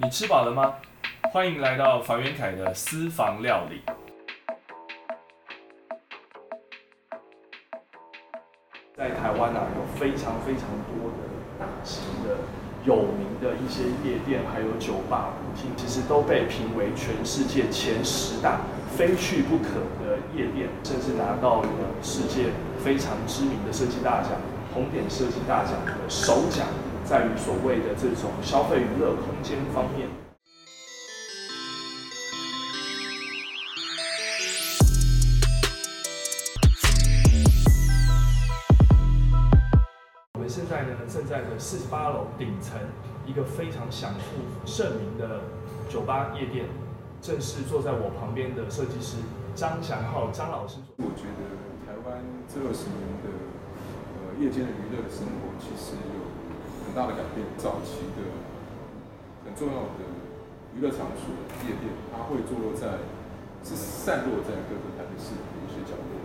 你吃饱了吗？欢迎来到房元凯的私房料理。在台湾啊，有非常非常多的大型的、有名的一些夜店，还有酒吧、舞厅，其实都被评为全世界前十大非去不可的夜店，甚至拿到了世界非常知名的设计大奖——红点设计大奖的首奖，在于所谓的这种消费娱乐空间方面。我们现在呢，正在的四十八楼顶层一个非常享负盛名的酒吧夜店，正是坐在我旁边的设计师张祥浩张老师。我觉得台湾这二十年的呃夜间的娱乐生活其实很大的改变。早期的很重要的娱乐场所夜店，它会坐落在是散落在各个台北市的一些角落。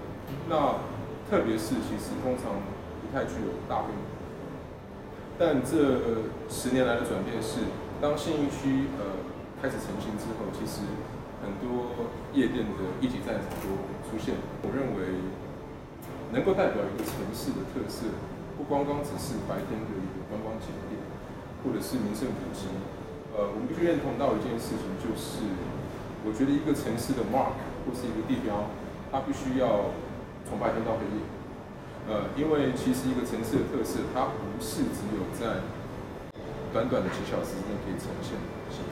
那特别是其实通常不太具有大规模。但这十年来的转变是，当信义区呃开始成型之后，其实很多夜店的一级战场都出现。我认为能够代表一个城市的特色，不光光只是白天的一个观光景点，或者是名胜古迹。呃，我们必须认同到一件事情，就是我觉得一个城市的 mark 或是一个地标，它必须要从白天到黑夜。呃，因为其实一个城市的特色，它不是只有在短短的几小时之内可以呈现。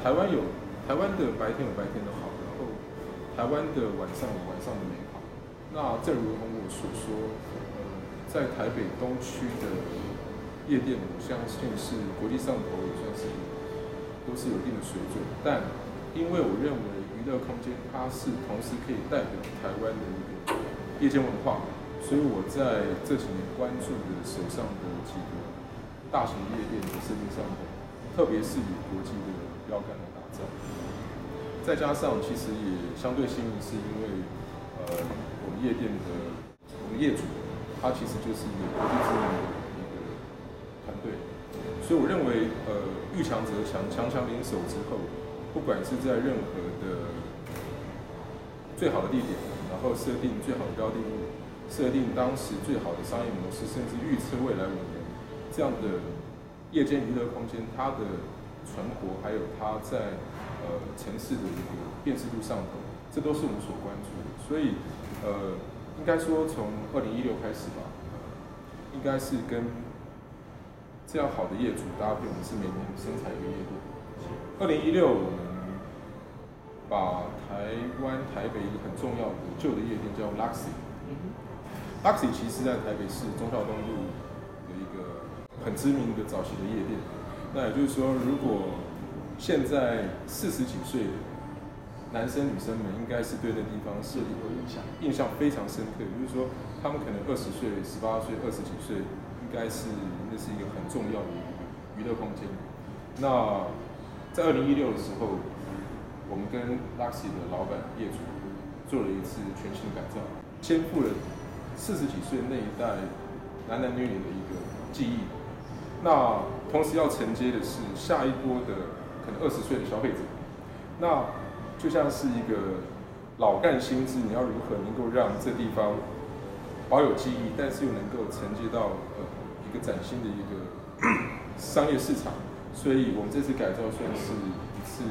台湾有台湾的白天有白天的好，然后台湾的晚上有晚上的美好。那正如同我所说，在台北东区的夜店，我相信是国际上头也算是都是有一定的水准。但因为我认为娱乐空间它是同时可以代表台湾的一个夜间文化。所以我在这几年关注的手上的几个大型夜店的设计上头，特别是以国际的标杆来打造。再加上其实也相对幸运，是因为呃我们夜店的我们业主，它其实就是一个国际知名的一个团队。所以我认为呃遇强则强，强强联手之后，不管是在任何的最好的地点，然后设定最好的标的物。设定当时最好的商业模式，甚至预测未来五年这样的夜间娱乐空间，它的存活，还有它在呃城市的一个辨识度上头，这都是我们所关注的。所以呃，应该说从二零一六开始吧，应该是跟这样好的业主搭配，我们是每年生产一个夜店。二零一六，我们把台湾台北一个很重要的旧的夜店叫 Luxy。Luxy 其实在台北市忠孝东路有一个很知名的早期的夜店。那也就是说，如果现在四十几岁男生女生们，应该是对那地方设立有印象，印象非常深刻。也就是说，他们可能二十岁、十八岁、二十几岁，应该是那是一个很重要的娱乐空间。那在二零一六的时候，我们跟 Luxy 的老板业主做了一次全新的改造，肩负了。四十几岁那一代男男女女的一个记忆，那同时要承接的是下一波的可能二十岁的消费者，那就像是一个老干新智，你要如何能够让这地方保有记忆，但是又能够承接到呃一个崭新的一个 商业市场，所以我们这次改造算是一次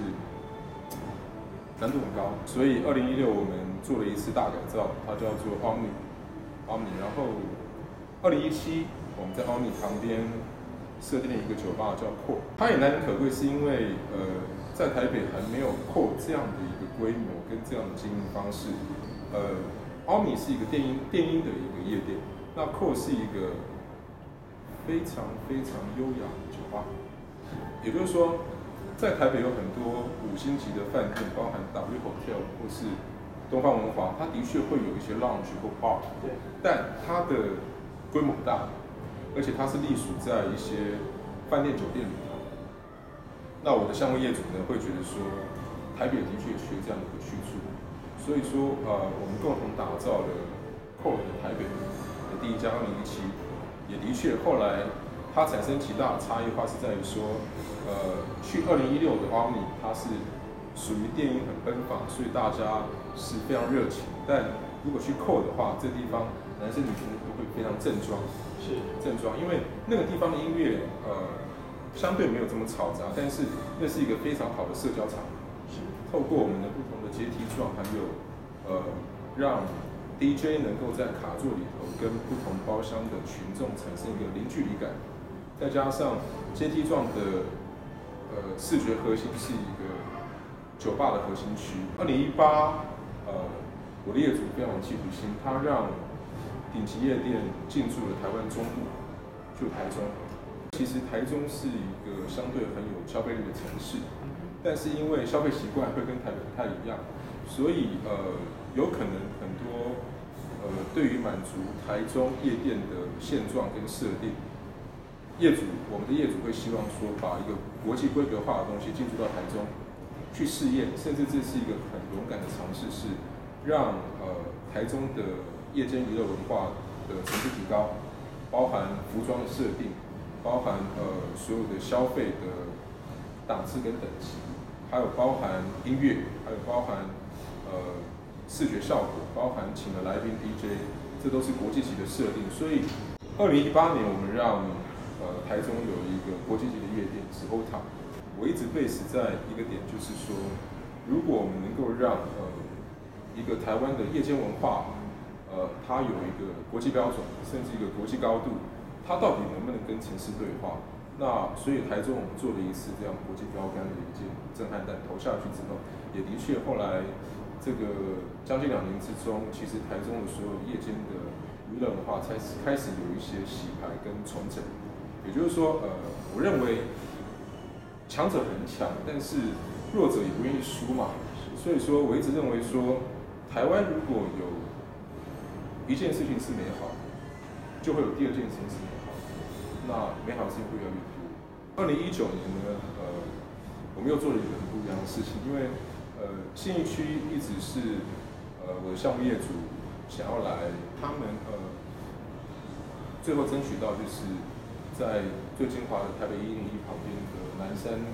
难度很高，所以二零一六我们做了一次大改造，它叫做 Omni。奥米，然后二零一七我们在奥米旁边设定了一个酒吧叫扩，它也难能可贵，是因为呃在台北还没有扩这样的一个规模跟这样的经营方式。呃，奥米是一个电音电音的一个夜店，那扩是一个非常非常优雅的酒吧。也就是说，在台北有很多五星级的饭店，包含 W Hotel 或是。东方文华，它的确会有一些 lounge 或 bar，对，但它的规模不大，而且它是隶属在一些饭店酒店里头。那我的项目业主呢，会觉得说，台北的确缺这样的一个去处，所以说，呃，我们共同打造了 Core 的台北的第一家二零一七，也的确后来它产生极大的差异化是在于说，呃，去二零一六的 Omni 它是属于电音很奔放，所以大家是非常热情。但如果去 Core 的话，这地方男生女生都会非常正装，是正装，因为那个地方的音乐呃相对没有这么嘈杂，但是那是一个非常好的社交场。是透过我们的不同的阶梯状，还有呃让 DJ 能够在卡座里头跟不同包厢的群众产生一个零距离感。再加上阶梯状的呃视觉核心是一个酒吧的核心区。二零一八，呃，我的业主非常有企图心，他让顶级夜店进驻了台湾中部，就台中。其实台中是一个相对很有消费力的城市，但是因为消费习惯会跟台北不太一样，所以呃有可能很多呃对于满足台中夜店的现状跟设定。业主，我们的业主会希望说，把一个国际规格化的东西进驻到台中去试验，甚至这是一个很勇敢的尝试，是让呃台中的夜间娱乐文化的层次提高，包含服装的设定，包含呃所有的消费的档次跟等级，还有包含音乐，还有包含呃视觉效果，包含请了来宾 DJ，这都是国际级的设定。所以，二零一八年我们让呃，台中有一个国际级的夜店是 OTA，我一直 base 在一个点，就是说，如果我们能够让呃一个台湾的夜间文化，呃，它有一个国际标准，甚至一个国际高度，它到底能不能跟城市对话？那所以台中我们做了一次这样国际标杆的一件震撼弹投下去之后，也的确后来这个将近两年之中，其实台中的所有夜间的娱乐文化才开始有一些洗牌跟重整。也就是说，呃，我认为强者很强，但是弱者也不愿意输嘛。所以说，我一直认为说，台湾如果有一件事情是美好，就会有第二件事情是美好。那美好的事情会越来越多。二零一九年呢，呃，我们又做了一个很不一样的事情，因为呃，信义区一直是呃我的项目业主想要来，他们呃最后争取到就是。在最精华的台北一零一旁边的南山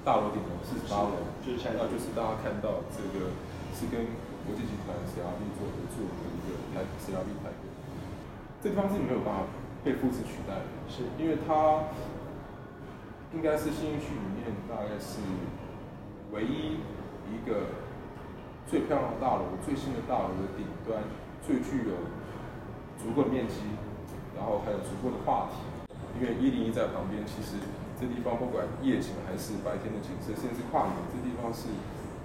大楼顶楼四十八楼，就是那就是大家看到这个是跟国际集团 CRB 做合作的一个台 CRB 台北，这地方是没有办法被复制取代的，是因为它应该是新一区里面大概是唯一一个最漂亮的大楼、最新的大楼的顶端，最具有足够的面积，然后还有足够的话题。因为一零一在旁边，其实这地方不管夜景还是白天的景色，甚至跨年，这地方是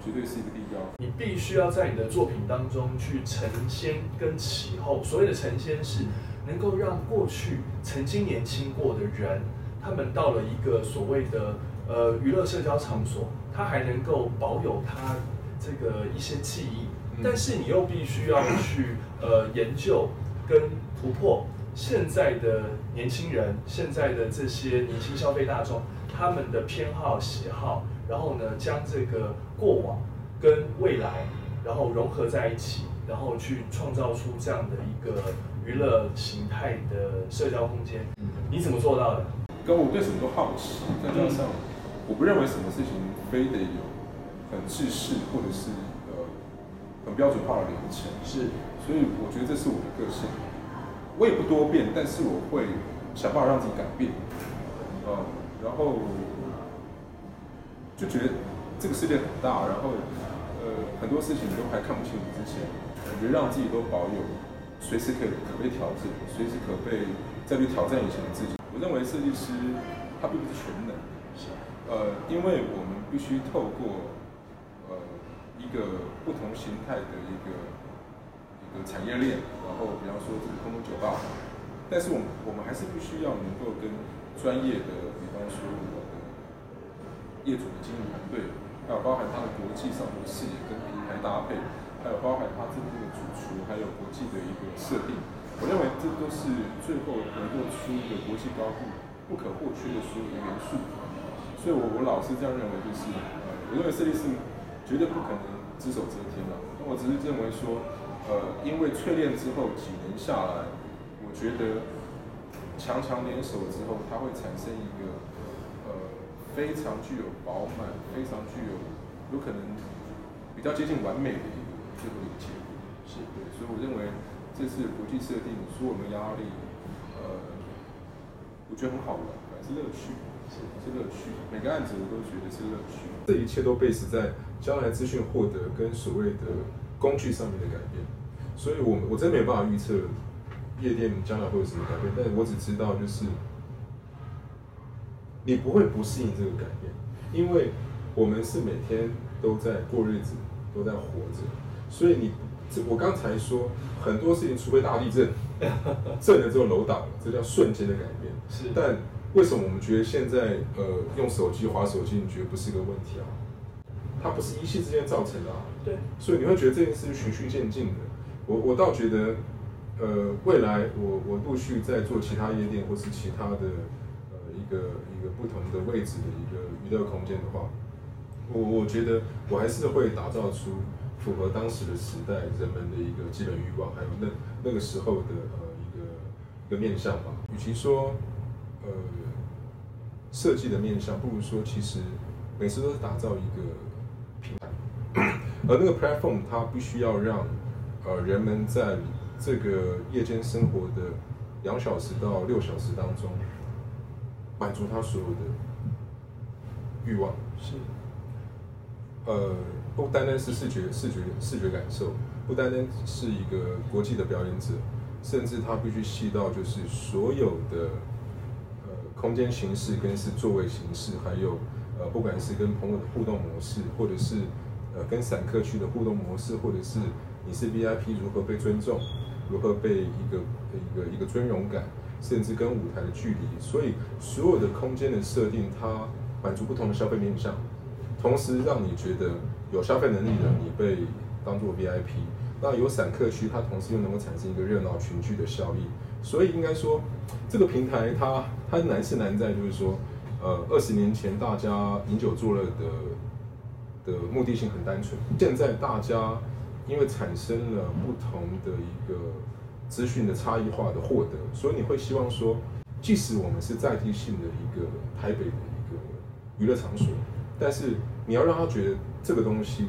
绝对是一个地标。你必须要在你的作品当中去承先跟起后。所谓的承先是能够让过去曾经年轻过的人，他们到了一个所谓的呃娱乐社交场所，他还能够保有他这个一些记忆，但是你又必须要去呃研究跟突破。现在的年轻人，现在的这些年轻消费大众，他们的偏好喜好，然后呢，将这个过往跟未来，然后融合在一起，然后去创造出这样的一个娱乐形态的社交空间。你怎么做到的？跟我对什么都好奇，再加上我不认为什么事情非得有很制式或者是呃很标准化的流程，是，所以我觉得这是我的个性。我也不多变，但是我会想办法让自己改变，嗯，然后就觉得这个世界很大，然后呃很多事情都还看不清楚之前，我觉得让自己都保有随时可以可被调整，随时可被再去挑战以前的自己。我认为设计师他并不是全能，是呃，因为我们必须透过呃一个不同形态的一个。产业链，然后比方说这个空中酒吧，但是我们我们还是必须要能够跟专业的，比方说我的业主的经营团队，还有包含他的国际上的视野跟平台搭配，还有包含他这边的主厨，还有国际的一个设定，我认为这都是最后能够出一个国际高度不可或缺的所有的元素。所以我我老是这样认为，就是呃，我认为设计师绝对不可能只手遮天了。那我只是认为说。呃，因为淬炼之后几年下来，我觉得强强联手之后，它会产生一个呃非常具有饱满、非常具有有可能比较接近完美的一个最后一个结果。是对，所以我认为这次国际设定说我们压力，呃，我觉得很好玩，还是乐趣，是是乐趣。每个案子我都觉得是乐趣。这一切都 base 在将来资讯获得跟所谓的工具上面的改变。所以我我真没有办法预测夜店将来会有什么改变，但是我只知道就是你不会不适应这个改变，因为我们是每天都在过日子，都在活着，所以你这我刚才说很多事情，除非大地震，震了之后楼倒了，这叫瞬间的改变。是，但为什么我们觉得现在呃用手机划手机，你觉得不是个问题啊？它不是一夕之间造成的啊。对，所以你会觉得这件事是循序渐进的。我我倒觉得，呃，未来我我陆续在做其他夜店或是其他的呃一个一个不同的位置的一个娱乐空间的话，我我觉得我还是会打造出符合当时的时代人们的一个基本欲望，还有那那个时候的呃一个一个面向吧。与其说呃设计的面向，不如说其实每次都是打造一个平台，而那个 platform 它必须要让。呃，人们在这个夜间生活的两小时到六小时当中，满足他所有的欲望。是。呃，不单单是视觉、视觉、视觉感受，不单单是一个国际的表演者，甚至他必须细到就是所有的呃空间形式跟是座位形式，还有呃不管是跟朋友的互动模式，或者是呃跟散客区的互动模式，或者是。你是 VIP 如何被尊重，如何被一个一个一个尊荣感，甚至跟舞台的距离，所以所有的空间的设定，它满足不同的消费面向，同时让你觉得有消费能力的你被当做 VIP，那有散客区，它同时又能够产生一个热闹群聚的效益，所以应该说这个平台它它难是难在就是说，呃，二十年前大家饮酒作乐的的目的性很单纯，现在大家。因为产生了不同的一个资讯的差异化的获得，所以你会希望说，即使我们是在地性的一个台北的一个娱乐场所，但是你要让他觉得这个东西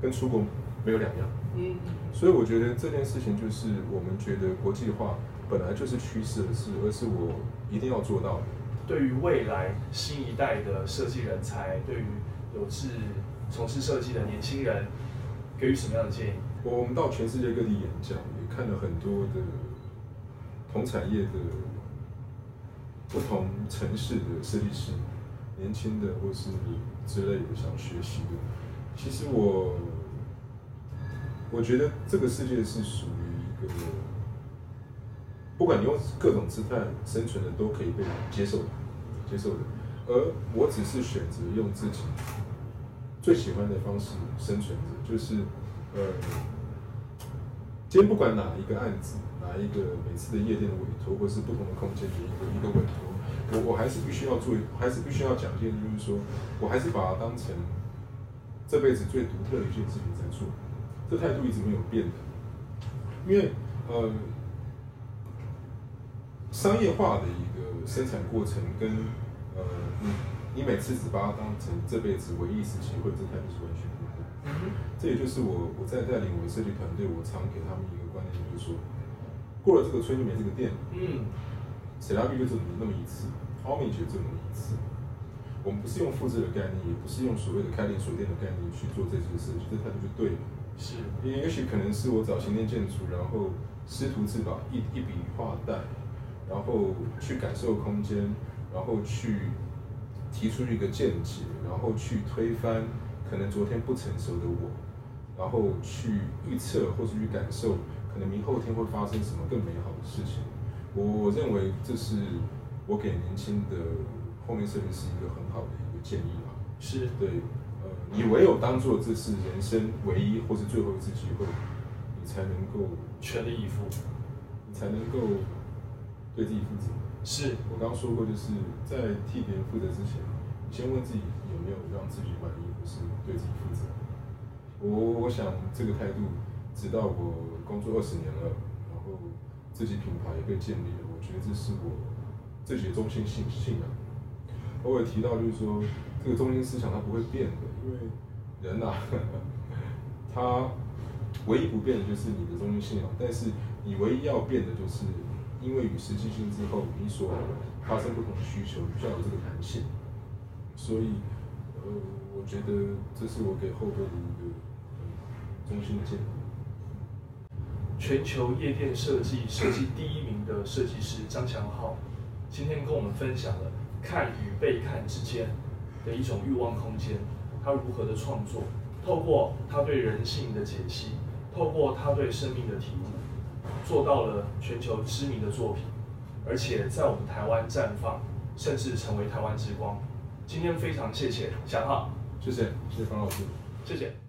跟出国没有两样。嗯，所以我觉得这件事情就是我们觉得国际化本来就是趋势的事，而是我一定要做到的。对于未来新一代的设计人才，对于有志从事设计的年轻人。给予什么样的建议？我我们到全世界各地演讲，也看了很多的同产业的不同城市的设计师，年轻的或是你之类的想学习的。其实我我觉得这个世界是属于一个，不管你用各种姿态生存的，都可以被接受的，接受的。而我只是选择用自己。最喜欢的方式生存着，就是呃，今天不管哪一个案子，哪一个每次的夜店的委托，或是不同的空间的一个一个委托，我我还是必须要做，还是必须要讲一件，就是说我还是把它当成这辈子最独特的一件事情在做，这态度一直没有变的，因为呃，商业化的一个生产过程跟呃你。你每次只把它当成这辈子唯一事情，或者这态度是完全不同。这也就是我我在带领我的设计团队，我常给他们一个观念，就是说，过了这个村就没这个店。嗯，谁拉 B 就只能那么一次，Homage 就这么一次。我们不是用复制的概念，也不是用所谓的开连锁店的概念去做这件事情，这态度就对了。是，也也许可能是我早前练建筑，然后师徒制吧，一一笔画带，然后去感受空间，然后去。提出一个见解，然后去推翻可能昨天不成熟的我，然后去预测或者去感受可能明后天会发生什么更美好的事情。我我认为这是我给年轻的后面设计师一个很好的一个建议吧。是对，呃，你唯有当做这是人生唯一或是最后一次机会，你才能够全力以赴，你才能够对自己负责。是我刚刚说过，就是在替别人负责之前，先问自己有没有让自己满意，或是对自己负责。我我想这个态度，直到我工作二十年了，然后自己品牌也被建立了，我觉得这是我自己的中心信信仰。我也提到，就是说这个中心思想它不会变的，因为人呐、他唯一不变的就是你的中心信仰，但是你唯一要变的就是，因为与时俱进之后，你所发生不同的需求，需要有这个弹性。所以，呃，我觉得这是我给后辈的一个呃中心的建议。全球夜店设计设计第一名的设计师张强浩，今天跟我们分享了看与被看之间的一种欲望空间，他如何的创作，透过他对人性的解析，透过他对生命的体悟，做到了全球知名的作品，而且在我们台湾绽放，甚至成为台湾之光。今天非常谢谢小浩，谢谢，谢谢方老师。谢谢。